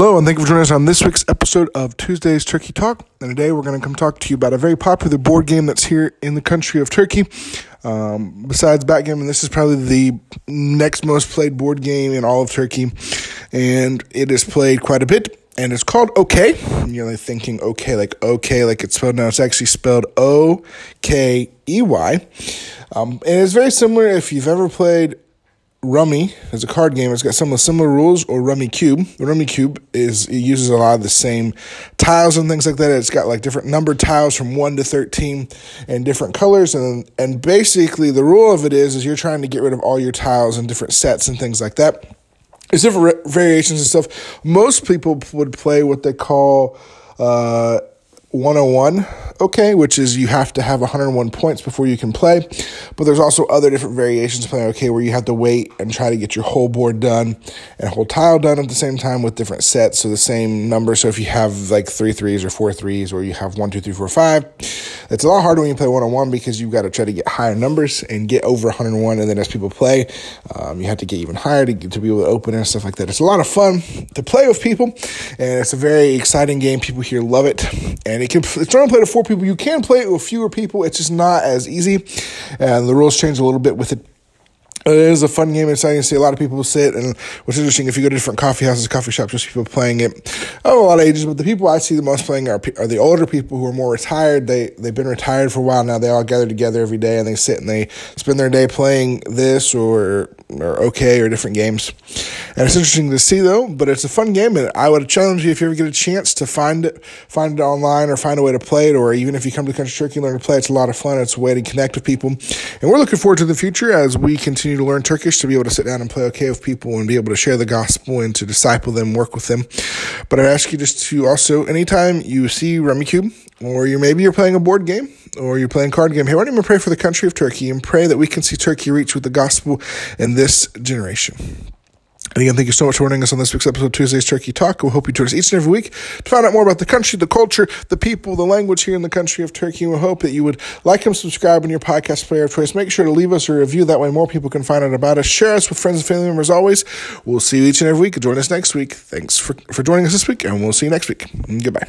Hello, and thank you for joining us on this week's episode of Tuesday's Turkey Talk. And today we're going to come talk to you about a very popular board game that's here in the country of Turkey. Um, besides backgammon, this is probably the next most played board game in all of Turkey, and it is played quite a bit. And it's called Okey. You're like thinking OK, like OK, like it's spelled now. It's actually spelled O K E Y. Um, and it's very similar if you've ever played Rummy is a card game. It's got some of similar rules, or Rummikub. The Cube is it uses a lot of the same tiles and things like that. It's got like different numbered tiles from one to thirteen and different colors, and and basically the rule of it is is you're trying to get rid of all your tiles and different sets and things like that. There's different variations and stuff. Most people would play what they call uh, 101 Okey, which is you have to have 101 points before you can play. But there's also other different variations playing Okey where you have to wait and try to get your whole board done and whole tile done at the same time with different sets. So the same number. So if you have like three threes or four threes, or you have one, two, three, four, five, it's a lot harder when you play one on one because you've got to try to get higher numbers and get over 101. And then as people play, um, you have to get even higher to, to be able to open and stuff like that. It's a lot of fun to play with people, and it's a very exciting game. People here love it, and it can it's only played to four people. You can play it with fewer people. It's just not as easy, and the rules change a little bit with it Uh, it is a fun game. It's exciting to see a lot of people sit, and what's interesting if you go to different coffee houses, coffee shops, just people playing it. Oh, a lot of ages, but the people I see the most playing are, are the older people who are more retired. They they've been retired for a while now. They all gather together every day and they sit and they spend their day playing this or or Okey or different games. And it's interesting to see though, but it's a fun game, and I would challenge you if you ever get a chance to find it, find it online or find a way to play it, or even if you come to Country Turkey and learn to play, it's a lot of fun. It's a way to connect with people, and we're looking forward to the future as we continue continue to learn Turkish, to be able to sit down and play Okey with people and be able to share the gospel and to disciple them, work with them. But I ask you just to also, anytime you see Rummikub, or you maybe you're playing a board game, or you're playing card game, hey, why don't you pray for the country of Turkey and pray that we can see Turkey reach with the gospel in this generation. And again, thank you so much for joining us on this week's episode of Tuesday's Turkey Talk. We hope you join us each and every week to find out more about the country, the culture, the people, the language here in the country of Turkey. We hope that you would like and subscribe on your podcast player of choice. Make sure to leave us a review. That way more people can find out about us. Share us with friends and family members always. We'll see you each and every week. Join us next week. Thanks for, for joining us this week, and we'll see you next week. Goodbye.